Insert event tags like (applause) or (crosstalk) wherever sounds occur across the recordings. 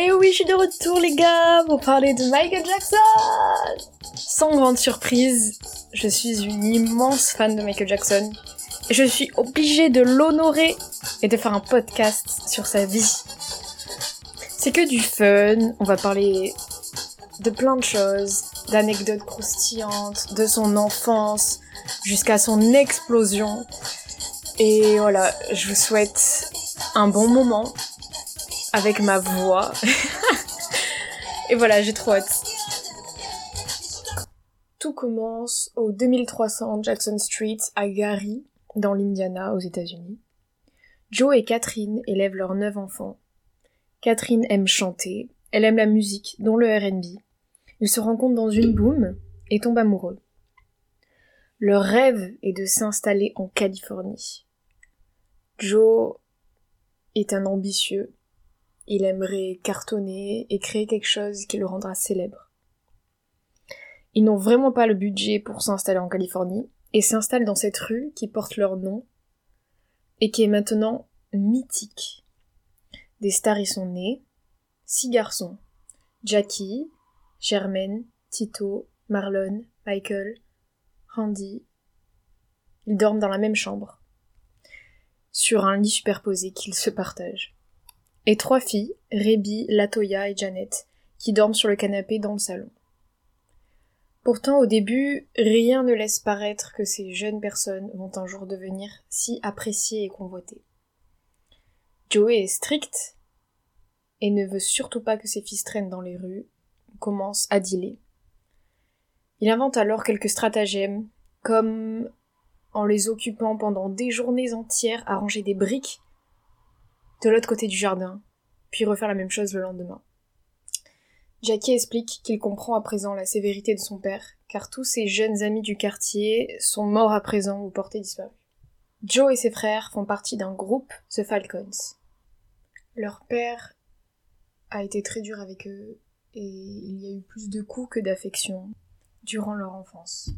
Et oui, je suis de retour les gars pour parler de Michael Jackson Sans grande surprise, je suis une immense fan de Michael Jackson. Et je suis obligée de l'honorer et de faire un podcast sur sa vie. C'est que du fun, on va parler de plein de choses, d'anecdotes croustillantes, de son enfance jusqu'à son explosion. Et voilà, je vous souhaite un bon moment avec ma voix. Et voilà, j'ai trop hâte. Tout commence au 2300 Jackson Street à Gary, dans l'Indiana, aux États-Unis. Joe et Catherine élèvent leurs neuf enfants. Catherine aime chanter, elle aime la musique, dont le RB. Ils se rencontrent dans une boom et tombent amoureux. Leur rêve est de s'installer en Californie. Joe est un ambitieux il aimerait cartonner et créer quelque chose qui le rendra célèbre. Ils n'ont vraiment pas le budget pour s'installer en Californie et s'installent dans cette rue qui porte leur nom et qui est maintenant mythique. Des stars y sont nés, six garçons. Jackie, Germaine, Tito, Marlon, Michael, Randy. Ils dorment dans la même chambre, sur un lit superposé qu'ils se partagent et trois filles, Rébi, Latoya et Janet, qui dorment sur le canapé dans le salon. Pourtant, au début, rien ne laisse paraître que ces jeunes personnes vont un jour devenir si appréciées et convoitées. Joey est strict et ne veut surtout pas que ses fils traînent dans les rues, commence à dealer. Il invente alors quelques stratagèmes, comme en les occupant pendant des journées entières à ranger des briques de l'autre côté du jardin, puis refaire la même chose le lendemain. Jackie explique qu'il comprend à présent la sévérité de son père, car tous ses jeunes amis du quartier sont morts à présent ou portés disparus. Joe et ses frères font partie d'un groupe, The Falcons. Leur père a été très dur avec eux et il y a eu plus de coups que d'affection durant leur enfance.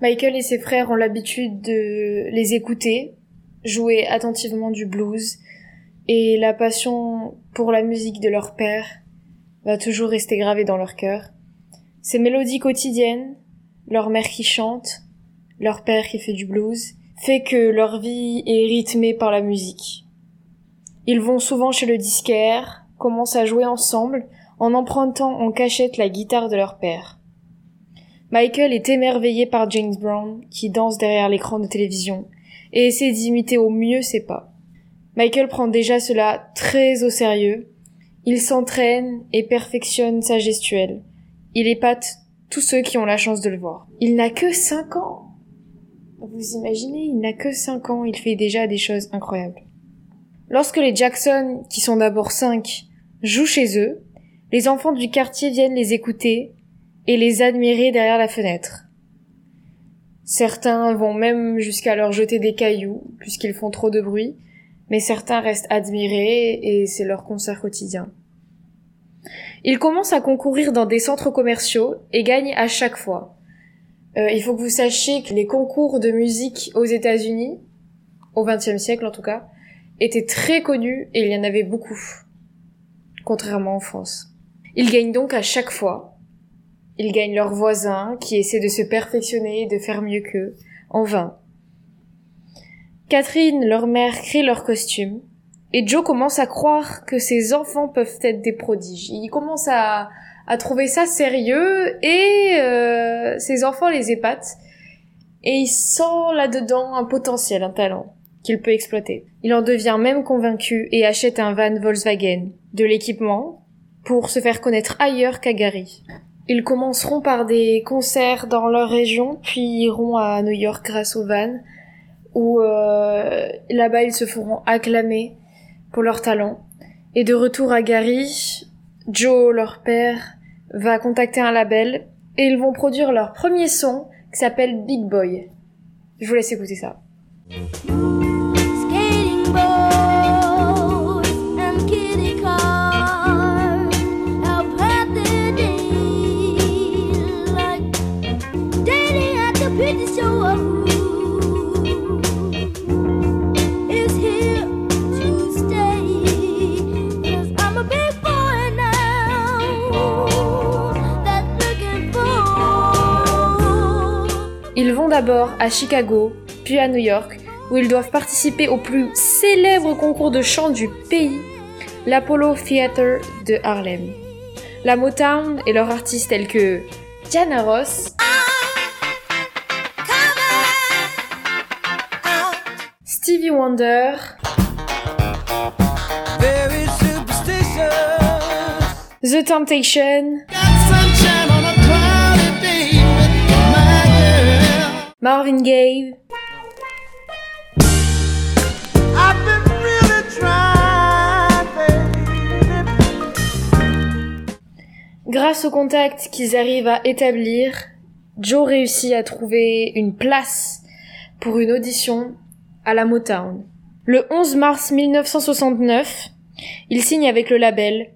Michael et ses frères ont l'habitude de les écouter, jouer attentivement du blues et la passion pour la musique de leur père va toujours rester gravée dans leur cœur. Ces mélodies quotidiennes, leur mère qui chante, leur père qui fait du blues, fait que leur vie est rythmée par la musique. Ils vont souvent chez le disquaire, commencent à jouer ensemble en empruntant en cachette la guitare de leur père. Michael est émerveillé par James Brown qui danse derrière l'écran de télévision et essaie d'imiter au mieux ses pas. Michael prend déjà cela très au sérieux. Il s'entraîne et perfectionne sa gestuelle. Il épate tous ceux qui ont la chance de le voir. Il n'a que 5 ans. Vous imaginez, il n'a que 5 ans, il fait déjà des choses incroyables. Lorsque les Jackson, qui sont d'abord 5, jouent chez eux, les enfants du quartier viennent les écouter et les admirer derrière la fenêtre. Certains vont même jusqu'à leur jeter des cailloux, puisqu'ils font trop de bruit, mais certains restent admirés et c'est leur concert quotidien. Ils commencent à concourir dans des centres commerciaux et gagnent à chaque fois. Euh, il faut que vous sachiez que les concours de musique aux États-Unis, au XXe siècle en tout cas, étaient très connus et il y en avait beaucoup, contrairement en France. Ils gagnent donc à chaque fois. Ils gagnent leurs voisins qui essaient de se perfectionner et de faire mieux qu'eux, en vain. Catherine, leur mère, crée leurs costumes. Et Joe commence à croire que ses enfants peuvent être des prodiges. Il commence à, à trouver ça sérieux et euh, ses enfants les épatent. Et il sent là-dedans un potentiel, un talent qu'il peut exploiter. Il en devient même convaincu et achète un van Volkswagen, de l'équipement, pour se faire connaître ailleurs qu'à Gary. Ils commenceront par des concerts dans leur région, puis iront à New York grâce au van, où euh, là-bas ils se feront acclamer pour leur talent. Et de retour à Gary, Joe, leur père, va contacter un label et ils vont produire leur premier son qui s'appelle Big Boy. Je vous laisse écouter ça. D'abord à Chicago, puis à New York, où ils doivent participer au plus célèbre concours de chant du pays, l'Apollo Theater de Harlem. La Motown et leurs artistes tels que Diana Ross, Stevie Wonder. The Temptation, Marvin Gaye. Grâce au contact qu'ils arrivent à établir, Joe réussit à trouver une place pour une audition à la Motown. Le 11 mars 1969, ils signent avec le label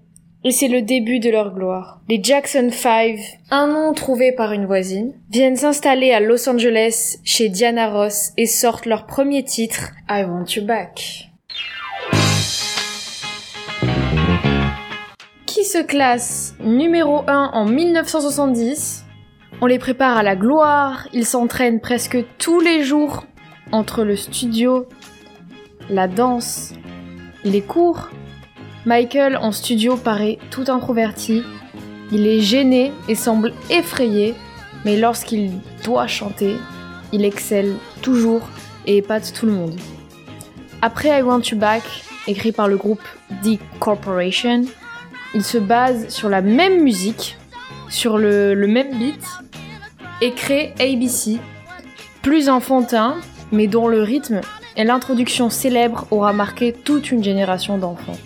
et c'est le début de leur gloire. Les Jackson 5, un nom trouvé par une voisine, viennent s'installer à Los Angeles chez Diana Ross et sortent leur premier titre, I Want You Back. qui se classe numéro 1 en 1970. On les prépare à la gloire, ils s'entraînent presque tous les jours entre le studio, la danse, les cours. Michael en studio paraît tout introverti, il est gêné et semble effrayé, mais lorsqu'il doit chanter, il excelle toujours et épate tout le monde. Après I Want You Back, écrit par le groupe The Corporation, il se base sur la même musique, sur le, le même beat, et crée ABC, plus enfantin, mais dont le rythme et l'introduction célèbre aura marqué toute une génération d'enfants.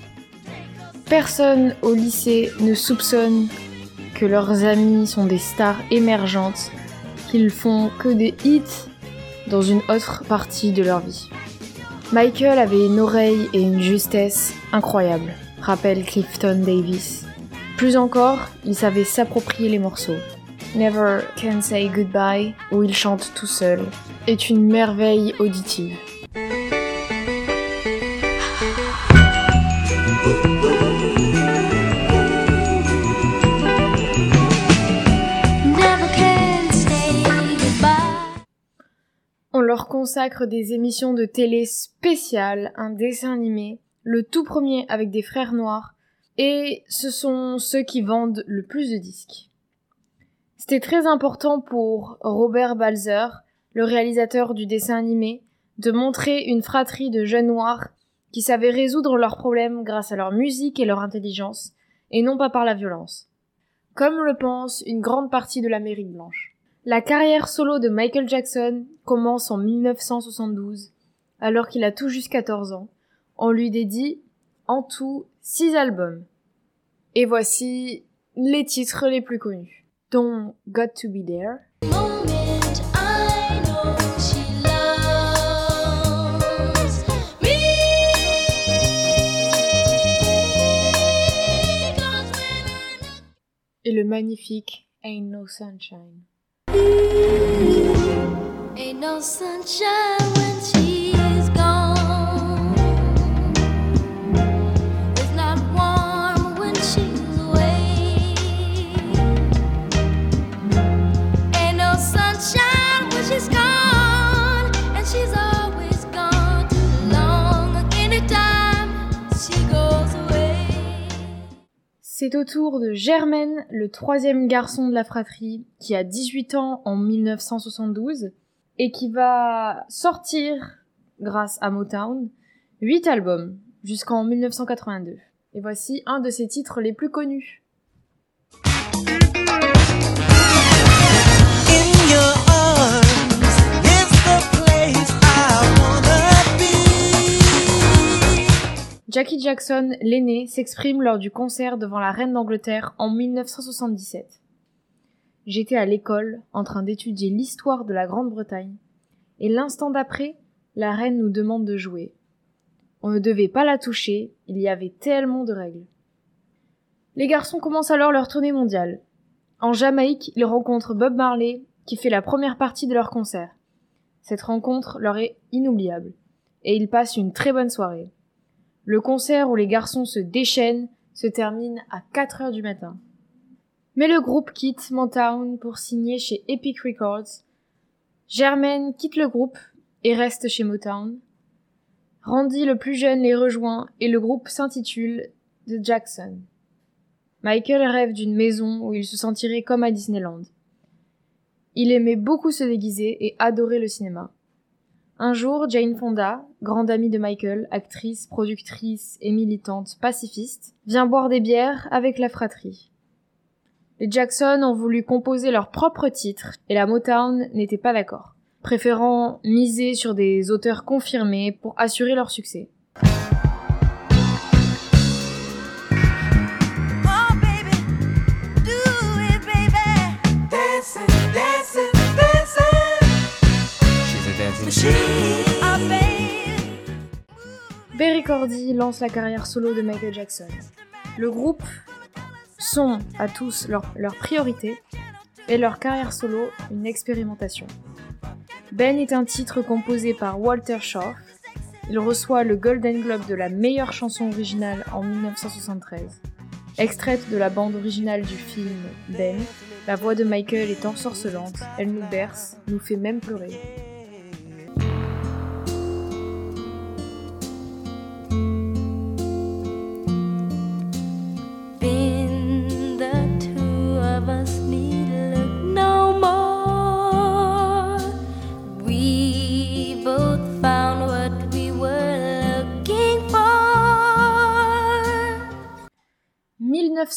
Personne au lycée ne soupçonne que leurs amis sont des stars émergentes, qu'ils font que des hits dans une autre partie de leur vie. Michael avait une oreille et une justesse incroyables, rappelle Clifton Davis. Plus encore, il savait s'approprier les morceaux. Never Can Say Goodbye, où il chante tout seul, est une merveille auditive. Leur consacre des émissions de télé spéciales, un dessin animé, le tout premier avec des frères noirs, et ce sont ceux qui vendent le plus de disques. C'était très important pour Robert Balzer, le réalisateur du dessin animé, de montrer une fratrie de jeunes noirs qui savaient résoudre leurs problèmes grâce à leur musique et leur intelligence, et non pas par la violence. Comme le pense une grande partie de l'Amérique blanche. La carrière solo de Michael Jackson commence en 1972, alors qu'il a tout juste 14 ans. On lui dédie en tout 6 albums. Et voici les titres les plus connus, dont Got to Be There, et le magnifique Ain't No Sunshine. Ain't no sunshine when she's gone. It's not warm when she's away. Ain't no sunshine when she's gone, and she's always gone too long. Anytime she goes away. C'est au tour de Germaine, le troisième garçon de la fratrie, qui a 18 ans en 1972 et qui va sortir, grâce à Motown, 8 albums jusqu'en 1982. Et voici un de ses titres les plus connus. Jackie Jackson, l'aîné, s'exprime lors du concert devant la reine d'Angleterre en 1977. J'étais à l'école en train d'étudier l'histoire de la Grande-Bretagne, et l'instant d'après, la reine nous demande de jouer. On ne devait pas la toucher, il y avait tellement de règles. Les garçons commencent alors leur tournée mondiale. En Jamaïque, ils rencontrent Bob Marley, qui fait la première partie de leur concert. Cette rencontre leur est inoubliable, et ils passent une très bonne soirée. Le concert où les garçons se déchaînent se termine à 4 heures du matin. Mais le groupe quitte Motown pour signer chez Epic Records, Germaine quitte le groupe et reste chez Motown. Randy le plus jeune les rejoint et le groupe s'intitule The Jackson. Michael rêve d'une maison où il se sentirait comme à Disneyland. Il aimait beaucoup se déguiser et adorait le cinéma. Un jour, Jane Fonda, grande amie de Michael, actrice, productrice et militante pacifiste, vient boire des bières avec la fratrie. Les Jackson ont voulu composer leur propre titre et la Motown n'était pas d'accord, préférant miser sur des auteurs confirmés pour assurer leur succès. Oh. Berry Cordy lance la carrière solo de Michael Jackson. Le groupe sont à tous leur, leur priorité et leur carrière solo une expérimentation. Ben est un titre composé par Walter Shaw. Il reçoit le Golden Globe de la meilleure chanson originale en 1973. Extraite de la bande originale du film Ben, la voix de Michael est ensorcelante, elle nous berce, nous fait même pleurer.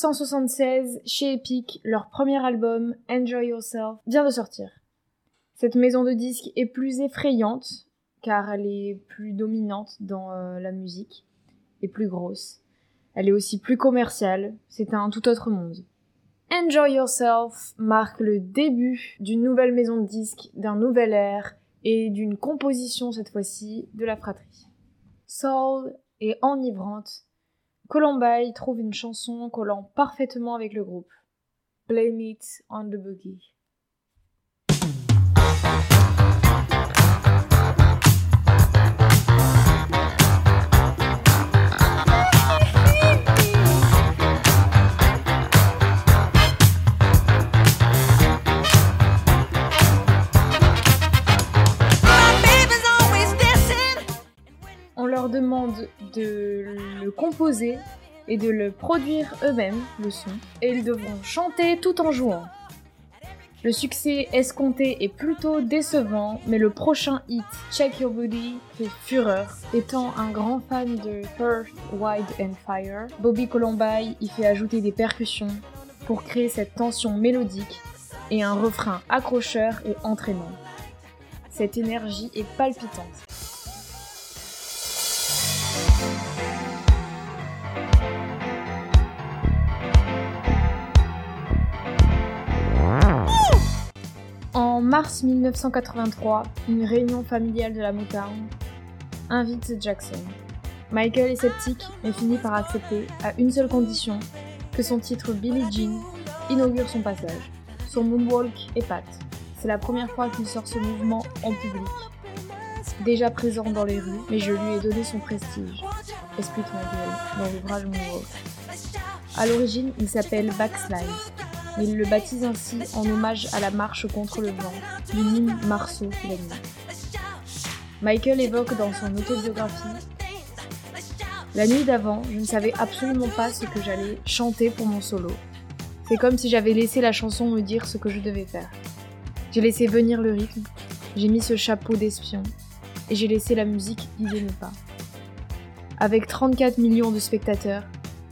1976, chez Epic, leur premier album, Enjoy Yourself, vient de sortir. Cette maison de disques est plus effrayante, car elle est plus dominante dans euh, la musique, et plus grosse. Elle est aussi plus commerciale, c'est un tout autre monde. Enjoy Yourself marque le début d'une nouvelle maison de disques, d'un nouvel air, et d'une composition cette fois-ci de la fratrie. Soul et enivrante, Columbine trouve une chanson collant parfaitement avec le groupe. Blame It on the Boogie. Leur demande de le composer et de le produire eux-mêmes, le son, et ils devront chanter tout en jouant. Le succès escompté est plutôt décevant, mais le prochain hit, Check Your Body, fait fureur. Étant un grand fan de Earth, Wide and Fire, Bobby Columbine y fait ajouter des percussions pour créer cette tension mélodique et un refrain accrocheur et entraînant. Cette énergie est palpitante. En mars 1983, une réunion familiale de la Motown invite Jackson. Michael est sceptique mais finit par accepter à une seule condition que son titre Billie Jean inaugure son passage. Son moonwalk épate. C'est la première fois qu'il sort ce mouvement en public. Déjà présent dans les rues, mais je lui ai donné son prestige, explique Michael dans l'ouvrage Moonwalk. À l'origine, il s'appelle Backslide, il le baptise ainsi en hommage à la marche contre le vent, du mime Marceau mis. Michael évoque dans son autobiographie La nuit d'avant, je ne savais absolument pas ce que j'allais chanter pour mon solo. C'est comme si j'avais laissé la chanson me dire ce que je devais faire. J'ai laissé venir le rythme, j'ai mis ce chapeau d'espion, et j'ai laissé la musique guider mes pas. Avec 34 millions de spectateurs,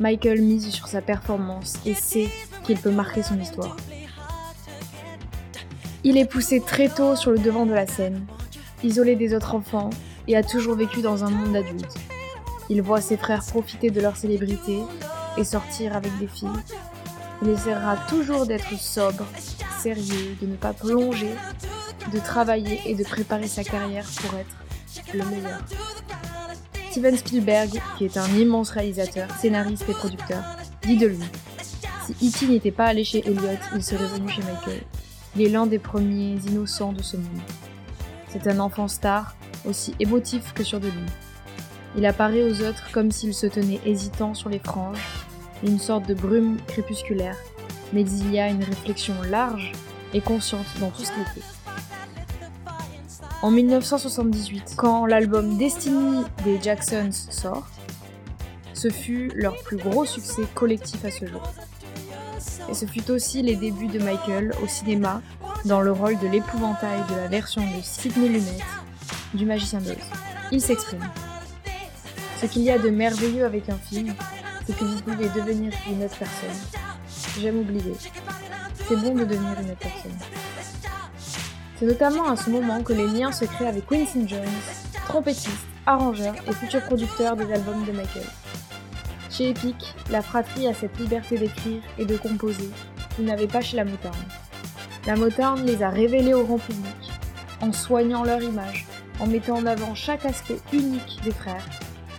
Michael mise sur sa performance et sait qu'il peut marquer son histoire. Il est poussé très tôt sur le devant de la scène, isolé des autres enfants et a toujours vécu dans un monde d'adultes. Il voit ses frères profiter de leur célébrité et sortir avec des filles. Il essaiera toujours d'être sobre, sérieux, de ne pas plonger, de travailler et de préparer sa carrière pour être le meilleur. Steven Spielberg, qui est un immense réalisateur, scénariste et producteur, dit de lui Si E.T. n'était pas allé chez Elliot, il serait venu chez Michael. Il est l'un des premiers innocents de ce monde. C'est un enfant star, aussi émotif que sûr de lui. Il apparaît aux autres comme s'il se tenait hésitant sur les franges, une sorte de brume crépusculaire, mais il y a une réflexion large et consciente dans tout ce qu'il fait. En 1978, quand l'album Destiny des Jacksons sort, ce fut leur plus gros succès collectif à ce jour. Et ce fut aussi les débuts de Michael au cinéma dans le rôle de l'épouvantail de la version de Sidney Lumet du Magicien d'Oz. Il s'exprime. Ce qu'il y a de merveilleux avec un film, c'est que vous pouvez devenir une autre personne. J'aime oublier. C'est bon de devenir une autre personne. C'est notamment à ce moment que les liens se créent avec Quincy Jones, trompettiste, arrangeur et futur producteur des albums de Michael. Chez Epic, la fratrie a cette liberté d'écrire et de composer qu'ils n'avaient pas chez la Motown. La Motown les a révélés au grand public, en soignant leur image, en mettant en avant chaque aspect unique des frères,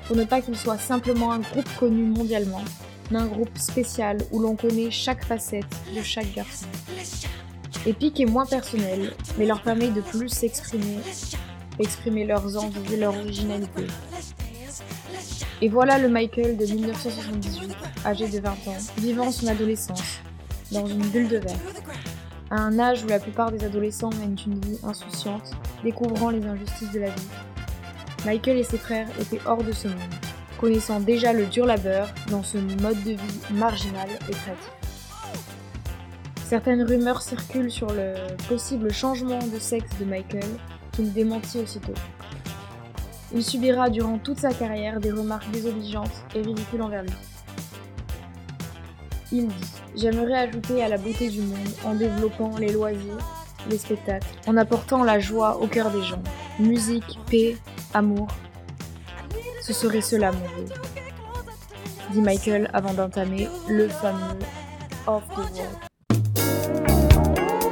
pour ne pas qu'ils soient simplement un groupe connu mondialement, mais un groupe spécial où l'on connaît chaque facette de chaque garçon. Epic est moins personnel, mais leur permet de plus s'exprimer, exprimer leurs envies, leur originalité. Et voilà le Michael de 1978, âgé de 20 ans, vivant son adolescence, dans une bulle de verre. À un âge où la plupart des adolescents mènent une vie insouciante, découvrant les injustices de la vie. Michael et ses frères étaient hors de ce monde, connaissant déjà le dur labeur dans ce mode de vie marginal et pratique. Certaines rumeurs circulent sur le possible changement de sexe de Michael, qu'il démentit aussitôt. Il subira durant toute sa carrière des remarques désobligeantes et ridicules envers lui. Il dit J'aimerais ajouter à la beauté du monde en développant les loisirs, les spectacles, en apportant la joie au cœur des gens. Musique, paix, amour. Ce serait cela mon vœu. Dit Michael avant d'entamer le fameux Off the Wall.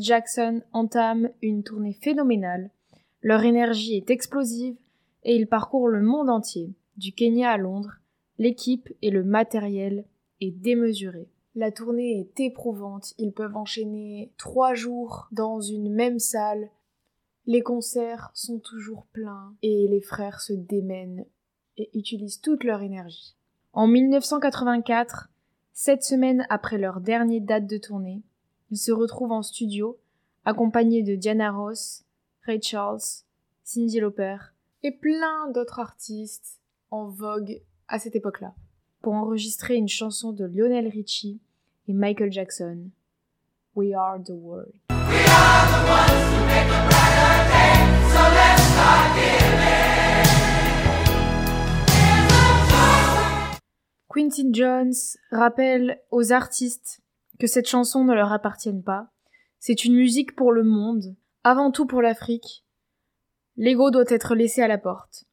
Jackson entament une tournée phénoménale. Leur énergie est explosive et ils parcourent le monde entier, du Kenya à Londres. L'équipe et le matériel est démesuré. La tournée est éprouvante. Ils peuvent enchaîner trois jours dans une même salle. Les concerts sont toujours pleins et les frères se démènent et utilisent toute leur énergie. En 1984, Sept semaines après leur dernière date de tournée, ils se retrouvent en studio, accompagnés de Diana Ross, Ray Charles, Cyndi Lauper et plein d'autres artistes en vogue à cette époque-là, pour enregistrer une chanson de Lionel Richie et Michael Jackson, We Are the World. Quincy Jones rappelle aux artistes que cette chanson ne leur appartienne pas. C'est une musique pour le monde, avant tout pour l'Afrique. L'ego doit être laissé à la porte.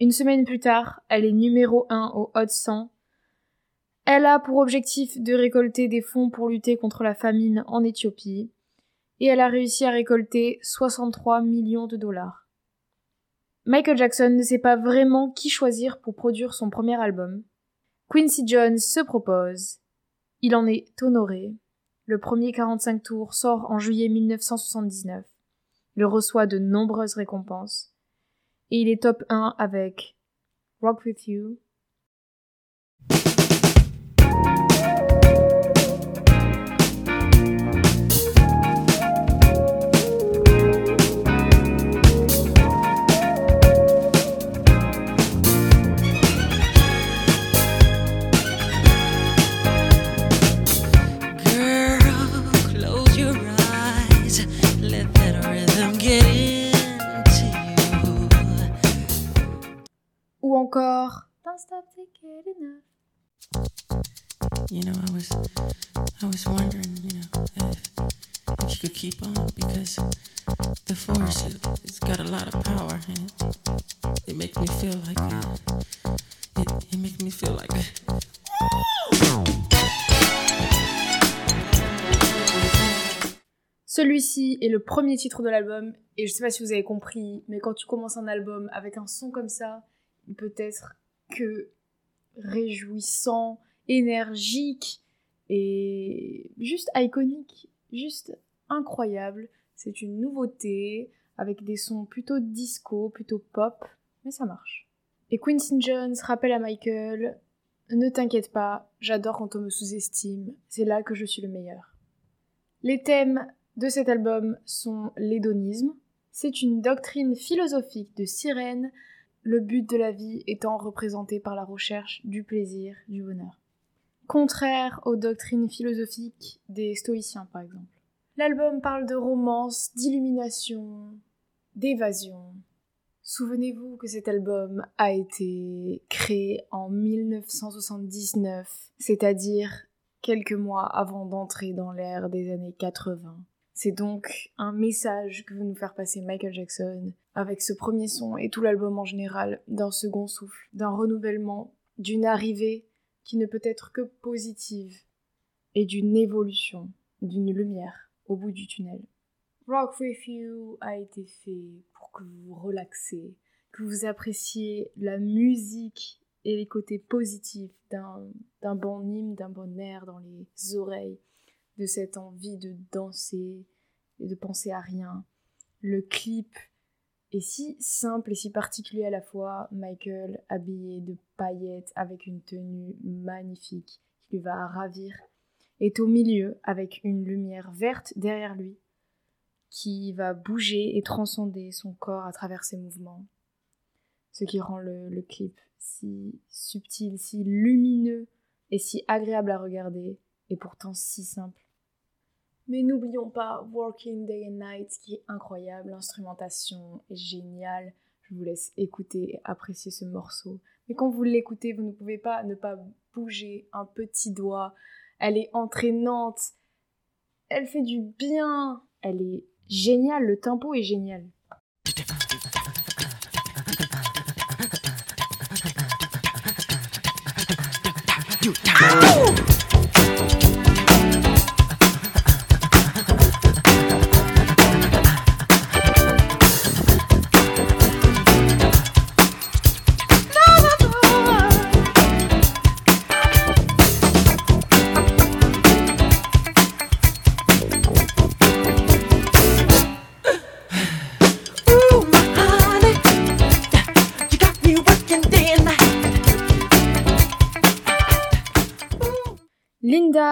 Une semaine plus tard, elle est numéro 1 au Hot 100. Elle a pour objectif de récolter des fonds pour lutter contre la famine en Éthiopie. Et elle a réussi à récolter 63 millions de dollars. Michael Jackson ne sait pas vraiment qui choisir pour produire son premier album. Quincy Jones se propose. Il en est honoré. Le premier 45 tours sort en juillet 1979. Il reçoit de nombreuses récompenses. Et il est top 1 avec Rock With You, encore Don't Stop Thinking Enough. You know, I was, I was wondering, you know, if, if you could keep on because the force it, it's got a lot of power and it, it makes me feel like uh, it, it makes me feel like Ce Celui-ci est le premier titre de l'album, et je sais pas si vous avez compris, mais quand tu commences un album avec un son comme ça, il peut être que réjouissant, énergique et juste iconique, juste incroyable. C'est une nouveauté avec des sons plutôt disco, plutôt pop, mais ça marche. Et Quincy Jones rappelle à Michael Ne t'inquiète pas, j'adore quand on me sous-estime, c'est là que je suis le meilleur. Les thèmes de cet album sont l'hédonisme. C'est une doctrine philosophique de sirène, le but de la vie étant représenté par la recherche du plaisir, du bonheur. Contraire aux doctrines philosophiques des stoïciens, par exemple. L'album parle de romance, d'illumination, d'évasion. Souvenez-vous que cet album a été créé en 1979, c'est-à-dire quelques mois avant d'entrer dans l'ère des années 80. C'est donc un message que veut nous faire passer Michael Jackson avec ce premier son et tout l'album en général d'un second souffle, d'un renouvellement, d'une arrivée qui ne peut être que positive et d'une évolution, d'une lumière au bout du tunnel. Rock With You a été fait pour que vous vous relaxez, que vous appréciez la musique et les côtés positifs d'un bon hymne, d'un bon air dans les oreilles, de cette envie de danser et de penser à rien. Le clip est si simple et si particulier à la fois. Michael habillé de paillettes avec une tenue magnifique qui lui va ravir est au milieu avec une lumière verte derrière lui qui va bouger et transcender son corps à travers ses mouvements. Ce qui rend le, le clip si subtil, si lumineux et si agréable à regarder et pourtant si simple. Mais n'oublions pas Working Day and Night qui est incroyable, l'instrumentation est géniale. Je vous laisse écouter et apprécier ce morceau. Mais quand vous l'écoutez, vous ne pouvez pas ne pas bouger un petit doigt. Elle est entraînante. Elle fait du bien. Elle est géniale. Le tempo est génial.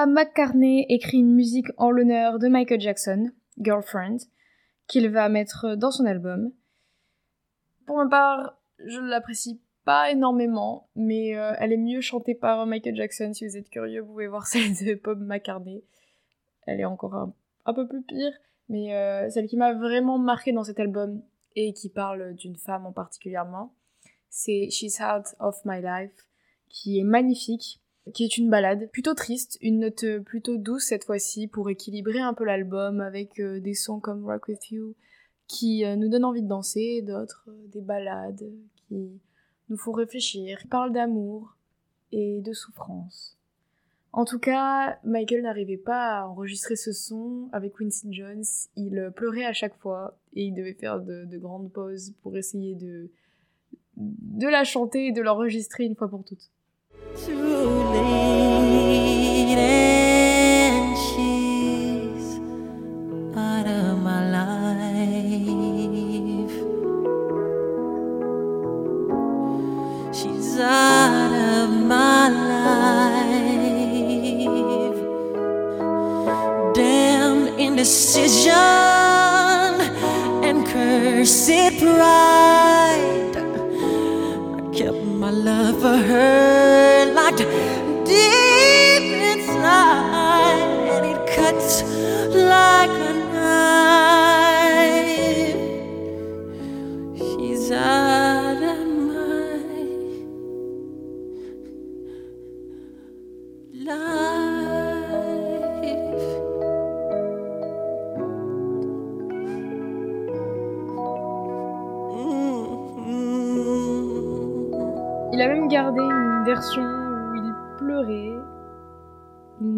McCartney écrit une musique en l'honneur de Michael Jackson, Girlfriend, qu'il va mettre dans son album. Pour ma part, je ne l'apprécie pas énormément, mais euh, elle est mieux chantée par Michael Jackson. Si vous êtes curieux, vous pouvez voir (laughs) celle de Bob McCartney. Elle est encore un, peu plus pire, mais euh, celle qui m'a vraiment marqué dans cet album et qui parle d'une femme en particulièrement, c'est She's Out of My Life, qui est magnifique qui est une balade plutôt triste, une note euh, plutôt douce cette fois-ci pour équilibrer un peu l'album avec euh, des sons comme Rock With You qui euh, nous donnent envie de danser, d'autres des balades qui nous font réfléchir, qui parlent d'amour et de souffrance. En tout cas, Michael n'arrivait pas à enregistrer ce son avec Quincy Jones, il pleurait à chaque fois et il devait faire de, de grandes pauses pour essayer de, de la chanter et de l'enregistrer une fois pour toutes. Indecision and cursed pride. My love for her locked deep inside, and it cuts like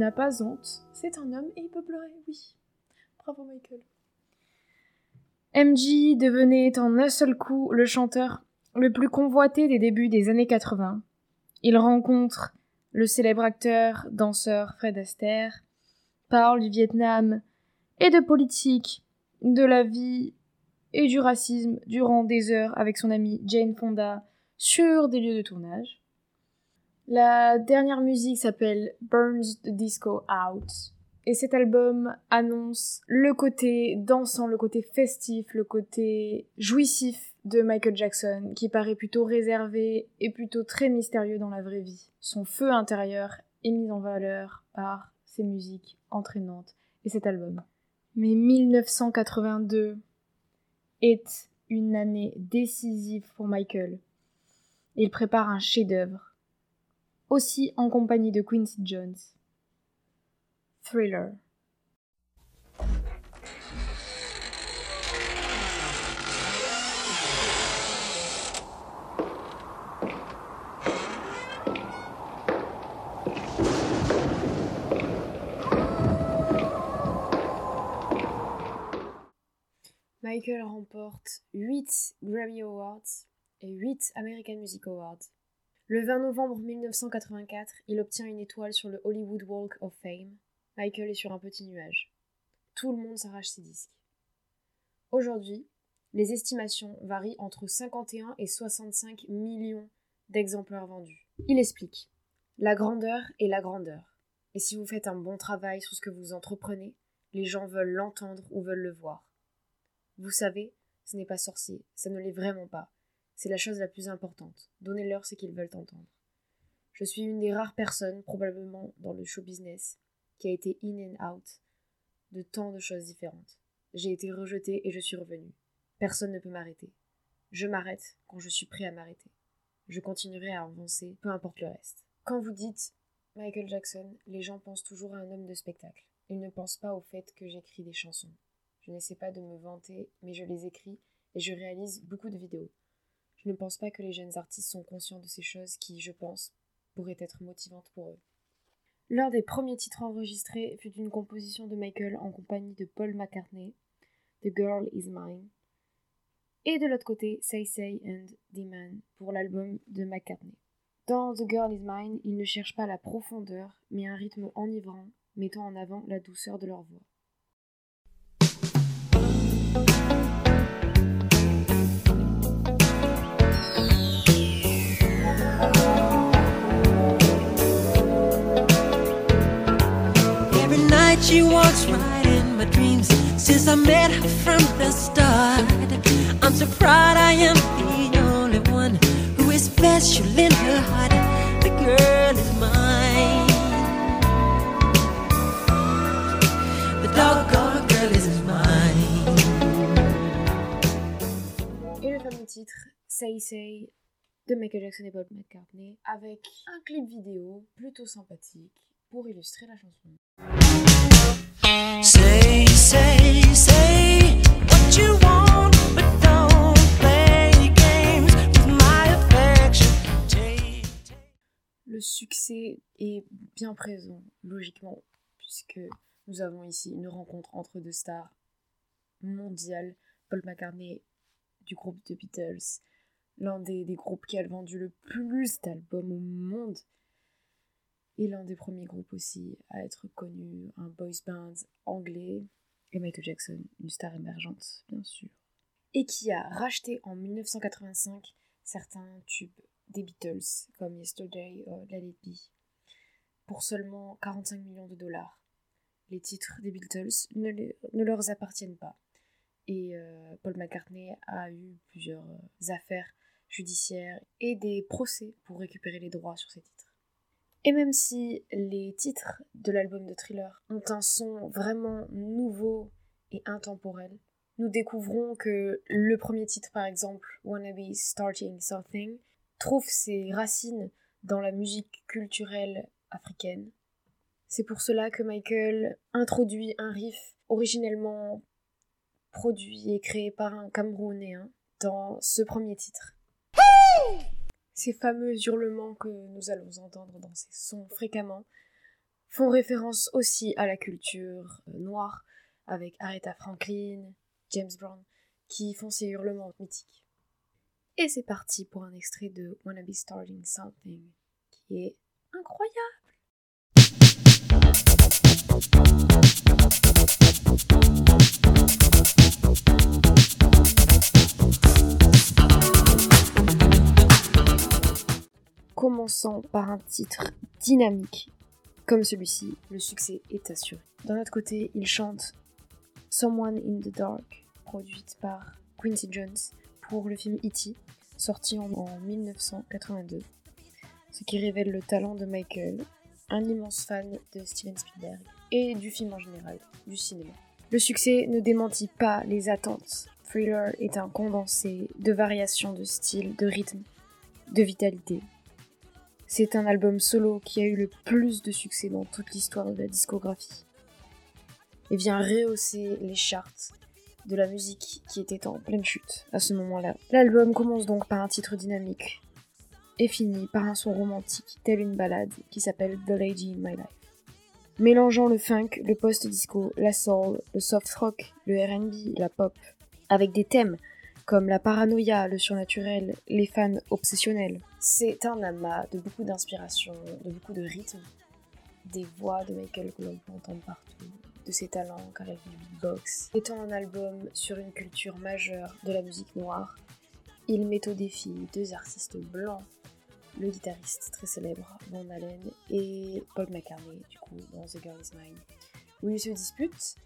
n'a pas honte. C'est un homme et il peut pleurer, oui. Bravo Michael. MJ devenait en un seul coup le chanteur le plus convoité des débuts des années 80. Il rencontre le célèbre acteur, danseur Fred Astaire, parle du Vietnam et de politique, de la vie et du racisme durant des heures avec son amie Jane Fonda sur des lieux de tournage. La dernière musique s'appelle Burns the Disco Out. Et cet album annonce le côté dansant, le côté festif, le côté jouissif de Michael Jackson, qui paraît plutôt réservé et plutôt très mystérieux dans la vraie vie. Son feu intérieur est mis en valeur par ses musiques entraînantes et cet album. Mais 1982 est une année décisive pour Michael. Il prépare un chef-d'œuvre, aussi en compagnie de Quincy Jones. Thriller. Michael remporte 8 Grammy Awards et 8 American Music Awards. Le 20 novembre 1984, il obtient une étoile sur le Hollywood Walk of Fame. Michael est sur un petit nuage. Tout le monde s'arrache ses disques. Aujourd'hui, les estimations varient entre 51 et 65 millions d'exemplaires vendus. Il explique La grandeur est la grandeur. Et si vous faites un bon travail sur ce que vous entreprenez, les gens veulent l'entendre ou veulent le voir. Vous savez, ce n'est pas sorcier, ça ne l'est vraiment pas. C'est la chose la plus importante. Donnez-leur ce qu'ils veulent entendre. Je suis une des rares personnes, probablement dans le show business, qui a été in and out de tant de choses différentes. J'ai été rejetée et je suis revenue. Personne ne peut m'arrêter. Je m'arrête quand je suis prêt à m'arrêter. Je continuerai à avancer, peu importe le reste. Quand vous dites Michael Jackson, les gens pensent toujours à un homme de spectacle. Ils ne pensent pas au fait que j'écris des chansons. Je n'essaie pas de me vanter, mais je les écris et je réalise beaucoup de vidéos. Je ne pense pas que les jeunes artistes sont conscients de ces choses qui, je pense, pourraient être motivantes pour eux. L'un des premiers titres enregistrés fut une composition de Michael en compagnie de Paul McCartney, The Girl Is Mine, et de l'autre côté, Say Say and The Man pour l'album de McCartney. Dans The Girl Is Mine, ils ne cherchent pas la profondeur, mais un rythme enivrant, mettant en avant la douceur de leur voix. She walks right in my dreams since I met her from the start. I'm so proud I am the only one who is special in her heart. The girl is mine. The doggone girl is mine. Et le fameux titre Say Say de Michael Jackson et Bob McCartney avec un clip vidéo plutôt sympathique pour illustrer la chanson. Le succès est bien présent, logiquement, puisque nous avons ici une rencontre entre deux stars mondiales. Paul McCartney du groupe The Beatles, l'un des, des groupes qui a vendu le plus d'albums au monde, et l'un des premiers groupes aussi à être connu, un boys band anglais, et Michael Jackson, une star émergente, bien sûr, et qui a racheté en 1985 certains tubes des Beatles, comme Yesterday ou Let It Be, pour seulement 45 millions de dollars. Les titres des Beatles ne, ne leur appartiennent pas. Et euh, Paul McCartney a eu plusieurs euh, affaires judiciaires et des procès pour récupérer les droits sur ces titres. Et même si les titres de l'album de Thriller ont un son vraiment nouveau et intemporel, nous découvrons que le premier titre, par exemple, Wanna Be Starting Something, trouve ses racines dans la musique culturelle africaine. C'est pour cela que Michael introduit un riff originellement produit et créé par un Camerounais dans ce premier titre. Ces fameux hurlements que nous allons entendre dans ces sons fréquemment font référence aussi à la culture euh, noire avec Aretha Franklin, James Brown, qui font ces hurlements mythiques. Et c'est parti pour un extrait de Wanna Be Starting Something, qui est incroyable. Commençant par un titre dynamique comme celui-ci, le succès est assuré. D'un autre côté, il chante Someone in the Dark, produite par Quincy Jones pour le film E.T., sorti en, en 1982, ce qui révèle le talent de Michael, un immense fan de Steven Spielberg et du film en général, du cinéma. Le succès ne démentit pas les attentes. Thriller est un condensé de variations de style, de rythme, de vitalité. C'est un album solo qui a eu le plus de succès dans toute l'histoire de la discographie et vient rehausser les charts de la musique qui était en pleine chute à ce moment-là. L'album commence donc par un titre dynamique et finit par un son romantique tel une ballade qui s'appelle The Lady in My Life. Mélangeant le funk, le post-disco, la soul, le soft rock, le R&B, la pop, avec des thèmes comme la paranoïa, le surnaturel, les fans obsessionnels. C'est un amas de beaucoup d'inspiration, de beaucoup de rythme, des voix de Michael que l'on peut entendre partout, de ses talents car fait du beatbox. Étant un album sur une culture majeure de la musique noire, il met au défi deux artistes blancs, le guitariste très célèbre Van Allen et Paul McCartney, du coup, dans The Girl Is Mine, où ils se disputent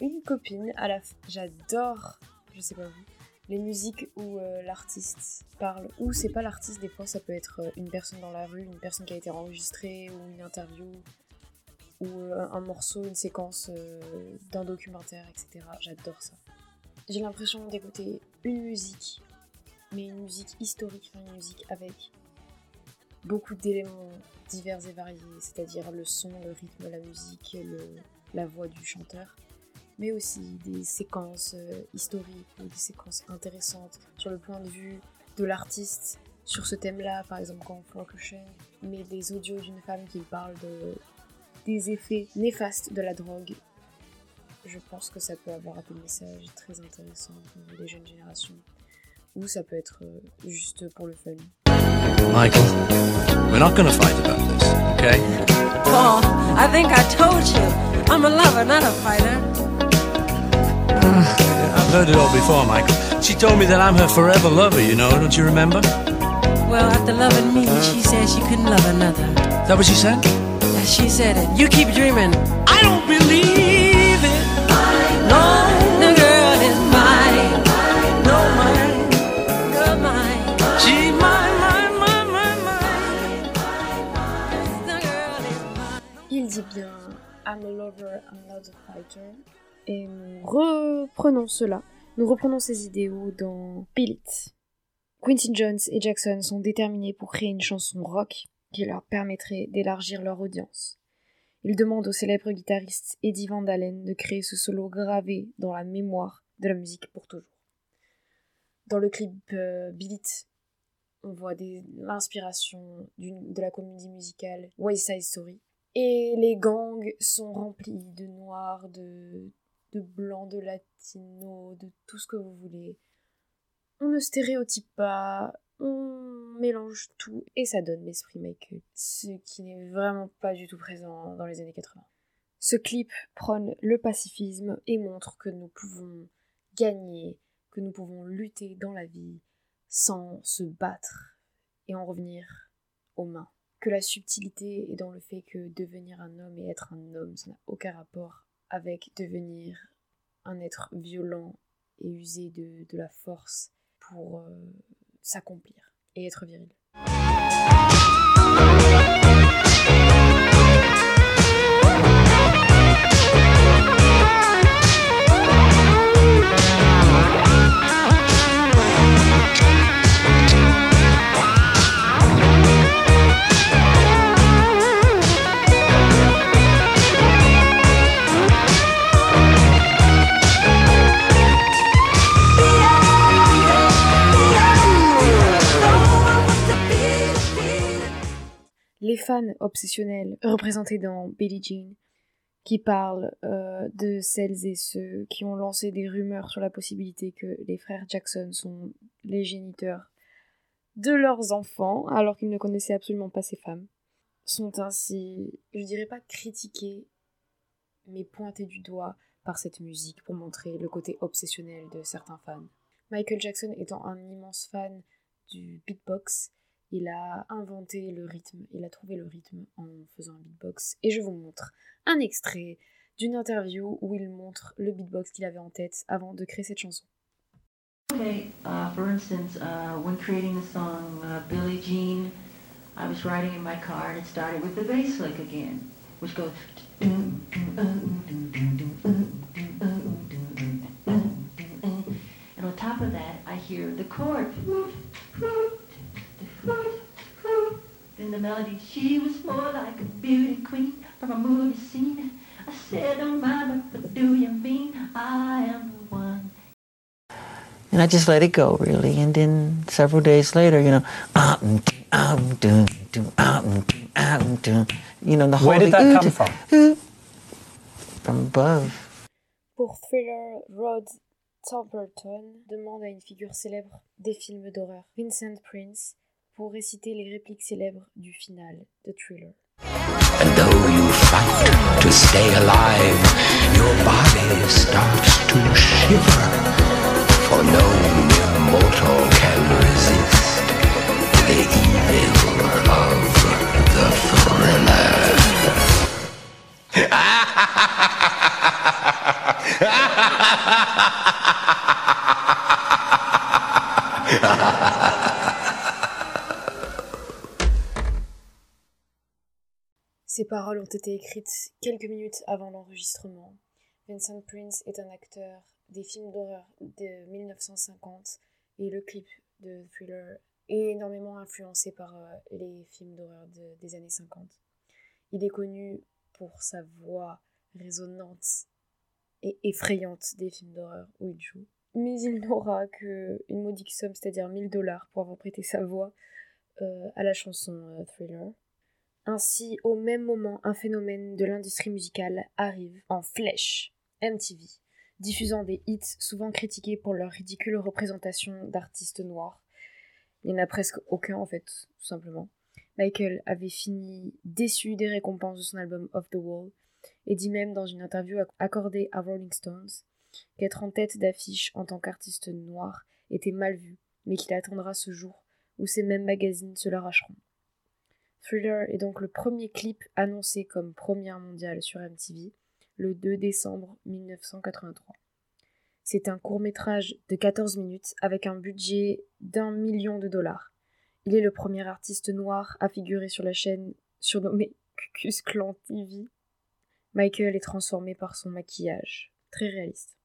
une copine à la. J'adore, je sais pas vous, les musiques où euh, l'artiste parle, ou c'est pas l'artiste, des fois ça peut être euh, une personne dans la rue, une personne qui a été enregistrée, ou une interview, ou euh, un morceau, une séquence d'un documentaire, etc. J'adore ça. J'ai l'impression d'écouter une musique, mais une musique historique, une musique avec beaucoup d'éléments divers et variés, c'est-à-dire le son, le rythme, la musique, le- la voix du chanteur, mais aussi des séquences euh, historiques ou des séquences intéressantes sur le point de vue de l'artiste sur ce thème-là, par exemple quand Ocean, mais des audios d'une femme qui parle de, des effets néfastes de la drogue. Je pense que ça peut avoir des messages très intéressants pour les jeunes générations, ou ça peut être euh, juste pour le fun. Michael, we're not gonna fight about this, okay? Paul, I think I told you. I'm a lover, not a fighter. Ah, I've heard it all before, Michael. She told me that I'm her forever lover, you know, don't you remember? Well, after loving me, uh. she said she couldn't love another. Is that what she said? Yeah, She said it. You keep dreaming. I don't believe it. No, the girl is mine. No, mine. You're mine. She mine, mine, mine, mine, mine. The girl is mine. Il dit bien I'm a lover, I'm not a fighter. Et nous reprenons cela. Nous reprenons ces idéaux dans Bill It. Quincy Jones et Jackson sont déterminés pour créer une chanson rock qui leur permettrait d'élargir leur audience. Ils demandent au célèbre guitariste Eddie Van Halen de créer ce solo gravé dans la mémoire de la musique pour toujours. Dans le clip euh, Bill It, on voit l'inspiration de la comédie musicale West Side Story. Et les gangs sont remplis de noirs, de, de blancs, de latinos, de tout ce que vous voulez. On ne stéréotype pas, on mélange tout et ça donne l'esprit Michael, ce qui n'est vraiment pas du tout présent dans les années 80. Ce clip prône le pacifisme et montre que nous pouvons gagner, que nous pouvons lutter dans la vie sans se battre et en revenir aux mains que la subtilité est dans le fait que devenir un homme et être un homme, ça n'a aucun rapport avec devenir un être violent et user de, la force pour euh, s'accomplir et être viril. Les fans obsessionnels représentés dans Billie Jean qui parle euh, de celles et ceux qui ont lancé des rumeurs sur la possibilité que les frères Jackson sont les géniteurs de leurs enfants, alors qu'ils ne connaissaient absolument pas ces femmes, sont ainsi, je dirais pas critiqués, mais pointés du doigt par cette musique pour montrer le côté obsessionnel de certains fans. Michael Jackson étant un immense fan du beatbox, il a inventé le rythme, il a trouvé le rythme en faisant un beatbox. Et je vous montre un extrait d'une interview où il montre le beatbox qu'il avait en tête avant de créer cette chanson. Okay, uh, for instance, uh, when creating the song uh, Billie Jean, I was riding in my car and it started with the bass lick again, which goes. And on top of that, I hear the chord. Then the melody, she was more like a beauty queen from a movie scene. I said, don't mind, but what do you mean? I am the one. And I just let it go, really. And then several days later, you know, ah, mm, ah, mm, ah, mm, ah, mm, dun. you know, the whole Where did that come from? From above. Pour Thriller, Rod Temperton demande à une figure célèbre des films d'horreur, Vincent Prince, pour réciter les répliques célèbres du final de Thriller. And though you fight to stay alive, your body starts to shiver. For no mortal can resist the evil of the thriller. (laughs) paroles ont été écrites quelques minutes avant l'enregistrement. Vincent Prince est un acteur des films d'horreur de 1950 et le clip de Thriller est énormément influencé par euh, les films d'horreur de- des années 50. Il est connu pour sa voix résonnante et effrayante des films d'horreur où il joue. Mais il n'aura qu'une modique somme, c'est-à-dire 1000 dollars pour avoir prêté sa voix euh, à la chanson euh, Thriller. Ainsi, au même moment, un phénomène de l'industrie musicale arrive en flèche, MTV, diffusant des hits souvent critiqués pour leur ridicule représentation d'artistes noirs. Il n'y en a presque aucun en fait, tout simplement. Michael avait fini déçu des récompenses de son album Off the Wall et dit même dans une interview ac- accordée à Rolling Stones qu'être en tête d'affiche en tant qu'artiste noir était mal vu, mais qu'il attendra ce jour où ces mêmes magazines se l'arracheront. Thriller est donc le premier clip annoncé comme première mondiale sur MTV le 2 décembre 1983. C'est un court métrage de 14 minutes avec un budget d'un million de dollars. Il est le premier artiste noir à figurer sur la chaîne surnommée (laughs) Cucus Clan TV. Michael est transformé par son maquillage, très réaliste.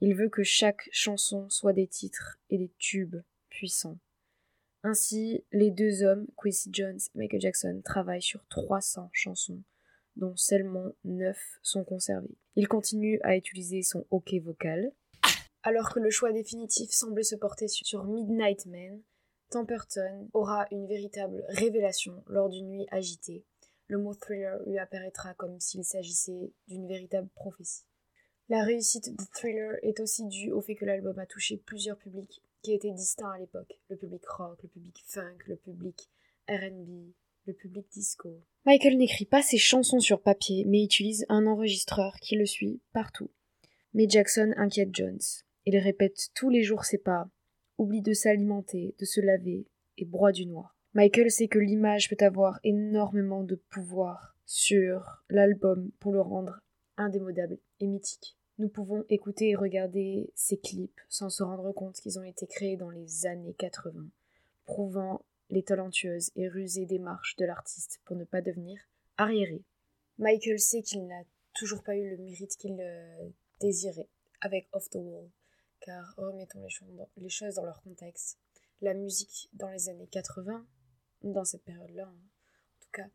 Il veut que chaque chanson soit des titres et des tubes puissants. Ainsi, les deux hommes, Quincy Jones et Michael Jackson, travaillent sur 300 chansons, dont seulement 9 sont conservées. Il continue à utiliser son hockey vocal. Alors que le choix définitif semble se porter sur Midnight Man, Temperton aura une véritable révélation lors d'une nuit agitée. Le mot thriller lui apparaîtra comme s'il s'agissait d'une véritable prophétie. La réussite de Thriller est aussi due au fait que l'album a touché plusieurs publics qui étaient distincts à l'époque. Le public rock, le public funk, le public RB, le public disco. Michael n'écrit pas ses chansons sur papier, mais utilise un enregistreur qui le suit partout. Mais Jackson inquiète Jones. Il répète tous les jours ses pas, oublie de s'alimenter, de se laver et broie du noir. Michael sait que l'image peut avoir énormément de pouvoir sur l'album pour le rendre indémodable et mythique. Nous pouvons écouter et regarder ces clips sans se rendre compte qu'ils ont été créés dans les années 80, prouvant les talentueuses et rusées démarches de l'artiste pour ne pas devenir arriéré. Michael sait qu'il n'a toujours pas eu le mérite qu'il euh, désirait avec Off the Wall, car remettons les choses, dans, leur contexte. La musique dans les années 80, dans cette période-là, hein, en tout cas,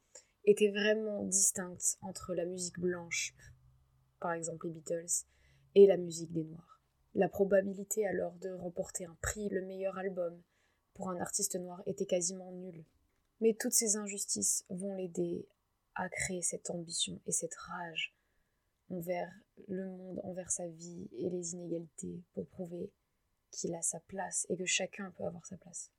était vraiment distincte entre la musique blanche, par exemple les Beatles, et la musique des Noirs. La probabilité alors de remporter un prix, le meilleur album, pour un artiste noir était quasiment nulle. Mais toutes ces injustices vont l'aider à créer cette ambition et cette rage envers le monde, envers sa vie et les inégalités pour prouver qu'il a sa place et que chacun peut avoir sa place.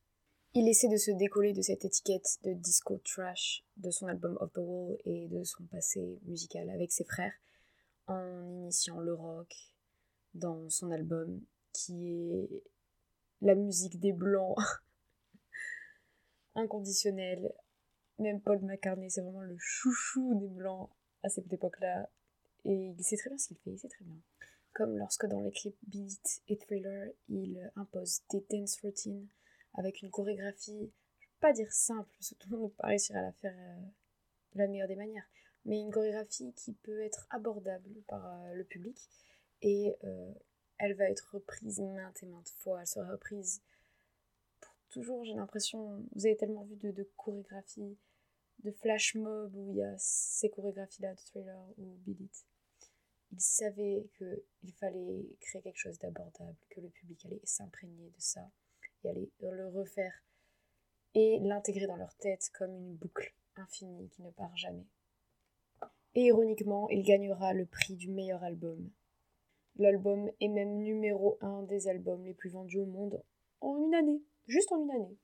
Il essaie de se décoller de cette étiquette de disco trash de son album Off the Wall et de son passé musical avec ses frères en initiant le rock dans son album qui est la musique des blancs (laughs) inconditionnelle. Même Paul McCartney, c'est vraiment le chouchou des blancs à cette époque-là. Et il sait très bien ce qu'il fait, il sait très bien. Comme lorsque dans les clips Beat et Thriller, il impose des dance routines avec une chorégraphie, je vais pas dire simple, parce que tout le monde ne peut pas réussir à la faire euh, de la meilleure des manières, mais une chorégraphie qui peut être abordable par euh, le public et euh, elle va être reprise maintes et maintes fois, elle sera reprise pour toujours, j'ai l'impression, vous avez tellement vu de, chorégraphies, de flash mob où il y a ces chorégraphies-là de thriller ou Beat It. Il savait qu'il fallait créer quelque chose d'abordable, que le public allait s'imprégner de ça et aller le refaire et l'intégrer dans leur tête comme une boucle infinie qui ne part jamais. Et ironiquement, il gagnera le prix du meilleur album. L'album est même numéro un des albums les plus vendus au monde en une année, juste en une année.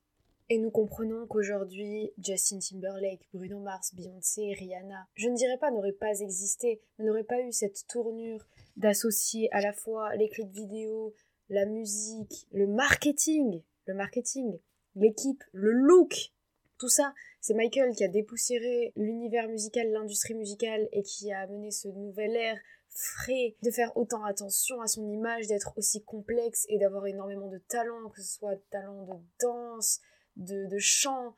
Et nous comprenons qu'aujourd'hui, Justin Timberlake, Bruno Mars, Beyoncé, Rihanna, je ne dirais pas n'auraient pas existé, n'auraient pas eu cette tournure d'associer à la fois les clips vidéo, la musique, le marketing, le marketing, l'équipe, le look, tout ça. C'est Michael qui a dépoussiéré l'univers musical, l'industrie musicale et qui a amené ce nouvel air frais, de faire autant attention à son image, d'être aussi complexe et d'avoir énormément de talent, que ce soit talent de danse, de, chant,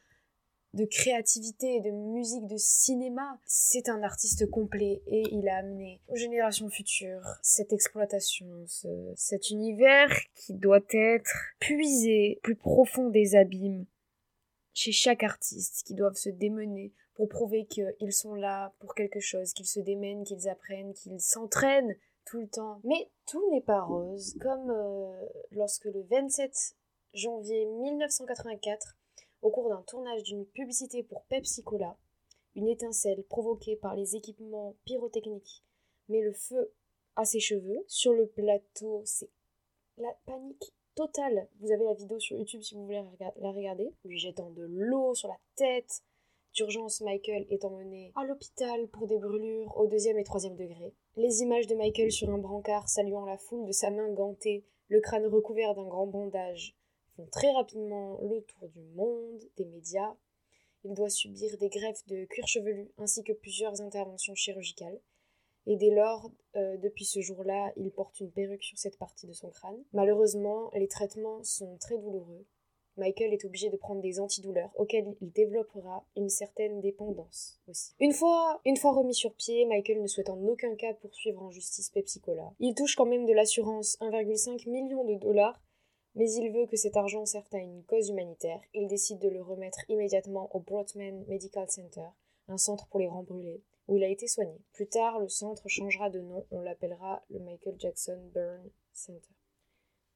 de créativité, de musique, de cinéma. C'est un artiste complet et il a amené aux générations futures cette exploitation, ce- cet univers qui doit être puisé plus profond des abîmes chez chaque artiste, qui doivent se démener pour prouver qu'ils sont là pour quelque chose, qu'ils se démènent, qu'ils apprennent, qu'ils s'entraînent tout le temps. Mais tout n'est pas rose, comme euh, lorsque le 27 janvier 1984, au cours d'un tournage d'une publicité pour Pepsi Cola, une étincelle provoquée par les équipements pyrotechniques met le feu à ses cheveux. Sur le plateau, c'est la panique totale. Vous avez la vidéo sur YouTube si vous voulez la regarder. Lui jetant de l'eau sur la tête. D'urgence, Michael est emmené à l'hôpital pour des brûlures au deuxième et troisième degré. Les images de Michael sur un brancard saluant la foule de sa main gantée, le crâne recouvert d'un grand bandage, font très rapidement le tour du monde, des médias. Il doit subir des greffes de cuir chevelu ainsi que plusieurs interventions chirurgicales. Et dès lors, euh, depuis ce jour-là, il porte une perruque sur cette partie de son crâne. Malheureusement, les traitements sont très douloureux. Michael est obligé de prendre des antidouleurs auxquels il développera une certaine dépendance aussi. Une fois, une fois remis sur pied, Michael ne souhaite en aucun cas poursuivre en justice Pepsi Cola. Il touche quand même de l'assurance 1,5 million de dollars, mais il veut que cet argent serve à une cause humanitaire. Il décide de le remettre immédiatement au Broadman Medical Center, un centre pour les grands brûlés, où il a été soigné. Plus tard, le centre changera de nom, on l'appellera le Michael Jackson Burn Center.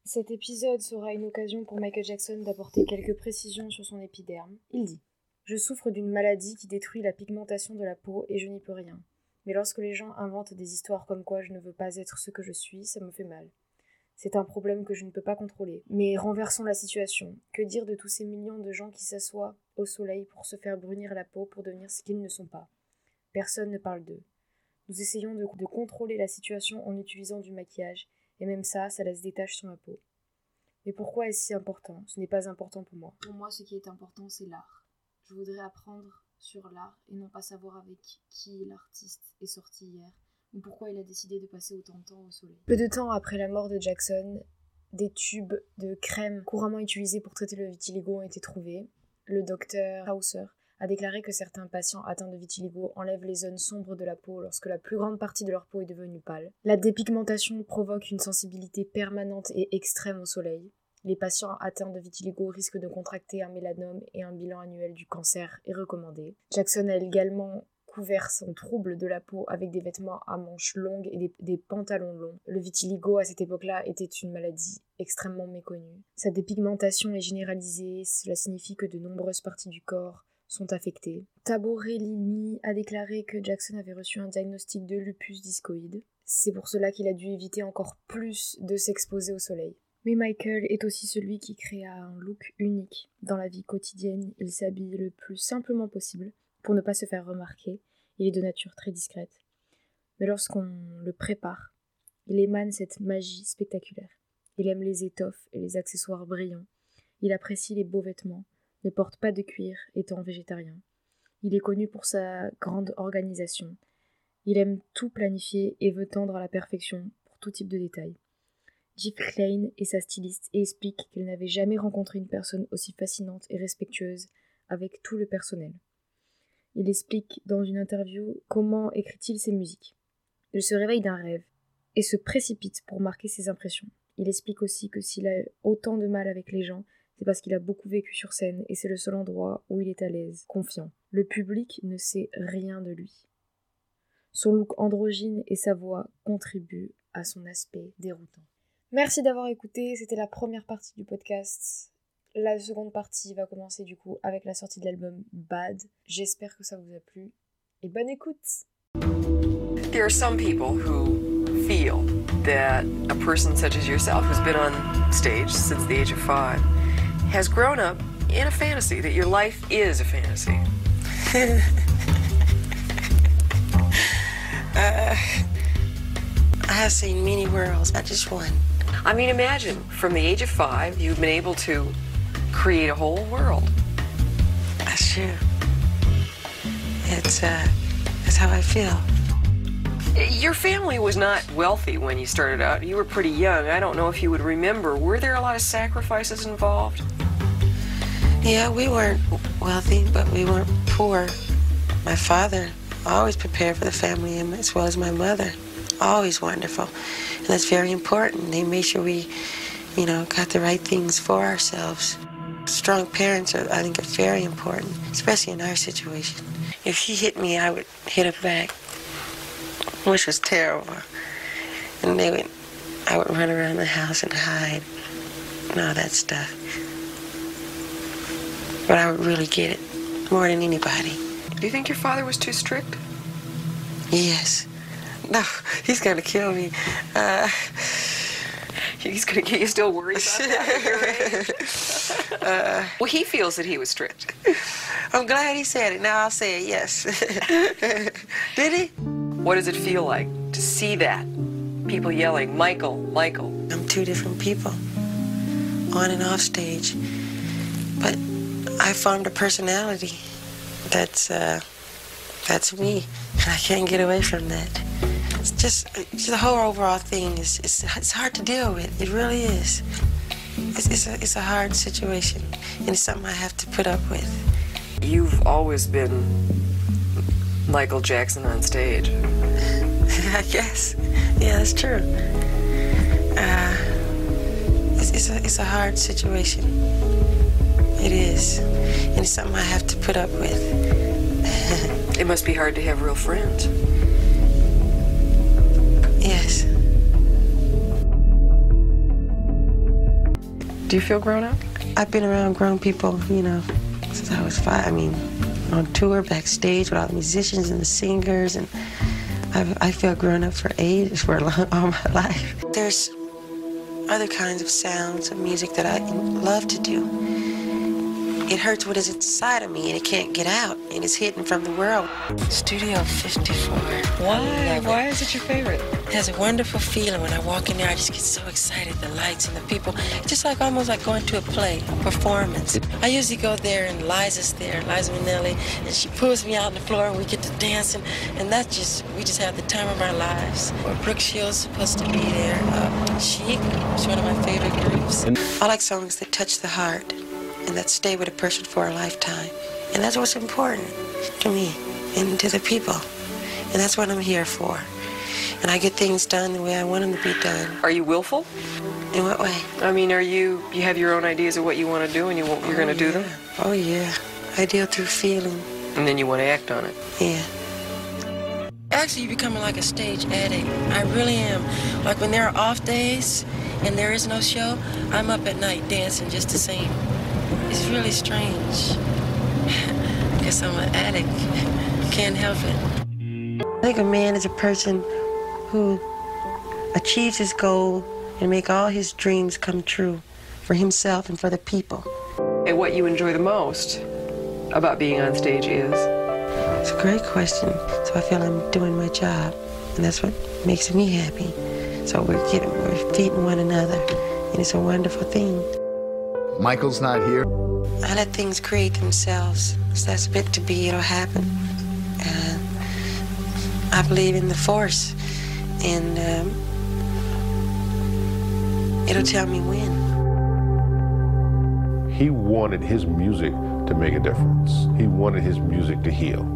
Cet épisode sera une occasion pour Michael Jackson d'apporter quelques précisions sur son épiderme. Il dit Je souffre d'une maladie qui détruit la pigmentation de la peau et je n'y peux rien. Mais lorsque les gens inventent des histoires comme quoi je ne veux pas être ce que je suis, ça me fait mal. C'est un problème que je ne peux pas contrôler. Mais renversons la situation. Que dire de tous ces millions de gens qui s'assoient au soleil pour se faire brunir la peau pour devenir ce qu'ils ne sont pas? Personne ne parle d'eux. Nous essayons de, de contrôler la situation en utilisant du maquillage, et même ça, ça laisse des taches sur ma peau. Mais pourquoi est-ce si important? Ce n'est pas important pour moi. Pour moi, ce qui est important, c'est l'art. Je voudrais apprendre sur l'art et non pas savoir avec qui l'artiste est sorti hier ou pourquoi il a décidé de passer autant de temps au soleil. Peu de temps après la mort de Jackson, des tubes de crème couramment utilisés pour traiter le vitiligo ont été trouvés. Le docteur Hauser a déclaré que certains patients atteints de vitiligo enlèvent les zones sombres de la peau lorsque la plus grande partie de leur peau est devenue pâle. La dépigmentation provoque une sensibilité permanente et extrême au soleil. Les patients atteints de vitiligo risquent de contracter un mélanome et un bilan annuel du cancer est recommandé. Jackson a également couvert son trouble de la peau avec des vêtements à manches longues et des, pantalons longs. Le vitiligo à cette époque-là était une maladie extrêmement méconnue. Sa dépigmentation est généralisée, cela signifie que de nombreuses parties du corps sont affectés. Taborellini a déclaré que Jackson avait reçu un diagnostic de lupus discoïde. C'est pour cela qu'il a dû éviter encore plus de s'exposer au soleil. Mais Michael est aussi celui qui créa un look unique. Dans la vie quotidienne, il s'habille le plus simplement possible pour ne pas se faire remarquer. Il est de nature très discrète. Mais lorsqu'on le prépare, il émane cette magie spectaculaire. Il aime les étoffes et les accessoires brillants. Il apprécie les beaux vêtements, ne porte pas de cuir étant végétarien. Il est connu pour sa grande organisation. Il aime tout planifier et veut tendre à la perfection pour tout type de détails. Jeep Klein est sa styliste et explique qu'elle n'avait jamais rencontré une personne aussi fascinante et respectueuse avec tout le personnel. Il explique dans une interview comment écrit-il ses musiques. Il se réveille d'un rêve et se précipite pour marquer ses impressions. Il explique aussi que s'il a autant de mal avec les gens, c'est parce qu'il a beaucoup vécu sur scène et c'est le seul endroit où il est à l'aise, confiant. Le public ne sait rien de lui. Son look androgyne et sa voix contribuent à son aspect déroutant. Merci d'avoir écouté, c'était la première partie du podcast. La seconde partie va commencer du coup avec la sortie de l'album Bad. J'espère que ça vous a plu et bonne écoute There are some people who feel that a person such as yourself, who's been on stage since the age of has grown up in a fantasy, that your life is a fantasy. (laughs) Uh, I have seen many worlds, not just one. I mean, imagine from the age of five, you've been able to create a whole world. That's true. It's uh, that's how I feel. Your family was not wealthy when you started out. You were pretty young. I don't know if you would remember. Were there a lot of sacrifices involved? Yeah, we weren't wealthy, but we weren't poor. My father always prepared for the family, as well as my mother. Always wonderful. And that's very important. They made sure we, you know, got the right things for ourselves. Strong parents, are, I think, are very important, especially in our situation. If he hit me, I would hit him back, which was terrible. And they would, I would run around the house and hide and all that stuff. But I would really get it more than anybody. Do you think your father was too strict? Yes. No, he's gonna kill me. Uh, He's gonna get you still worried about that at your age? uh, Well, he feels that he was strict. I'm glad he said it. Now I'll say it. Yes. (laughs) Did he? What does it feel like to see that? People yelling, Michael, Michael. I'm two different people, on and off stage. But I formed a personality that's uh, that's me, and I can't get away from that. It's just, it's the whole overall thing is it's, it's hard to deal with. It really is. It's, it's a it's a hard situation, and it's something I have to put up with. You've always been Michael Jackson on stage. (laughs) I guess. Yeah, that's true. Uh, it's, it's a it's a hard situation. It is, and it's something I have to put up with. (laughs) It must be hard to have real friends. Yes. Do you feel grown up? I've been around grown people, you know, since I was five. I mean, on tour, backstage with all the musicians and the singers, and I've, I feel grown up for ages, for a long, (laughs) all my life. There's other kinds of sounds of music that I love to do. It hurts what is inside of me, and it can't get out, and it's hidden from the world. Studio 54. Why? Why is it your favorite? It has a wonderful feeling when I walk in there. I just get so excited. The lights and the people. It's just like almost like going to a play, a performance. I usually go there and Liza's there, Liza Minnelli, and she pulls me out on the floor and we get to dancing. And that's just, we just have the time of our lives. Or Brooke Shields supposed to be there. Uh, Chic is one of my favorite groups. I like songs that touch the heart and that stay with a person for a lifetime. And that's what's important to me and to the people. And that's what I'm here for. And I get things done the way I want them to be done. Are you willful? In what way? I mean, are you you have your own ideas of what you want to do and you won't, you're going to do them? Oh, yeah. I deal through feeling. And then you want to act on it. Yeah. Actually, you're becoming like a stage addict. I really am. Like when there are off days and there is no show, I'm up at night dancing just the same. It's really strange. (laughs) guess I'm an addict. Can't help it. I think a man is a person who achieves his goal and make all his dreams come true for himself and for the people. And what you enjoy the most about being on stage is? It's a great question. So I feel I'm doing my job, and that's what makes me happy. So we're getting, we're feeding one another, and it's a wonderful thing. Michael's not here. I let things create themselves. If that's meant to be, it'll happen. And I believe in the force, and um, it'll tell me when. He wanted his music to make a difference. He wanted his music to heal.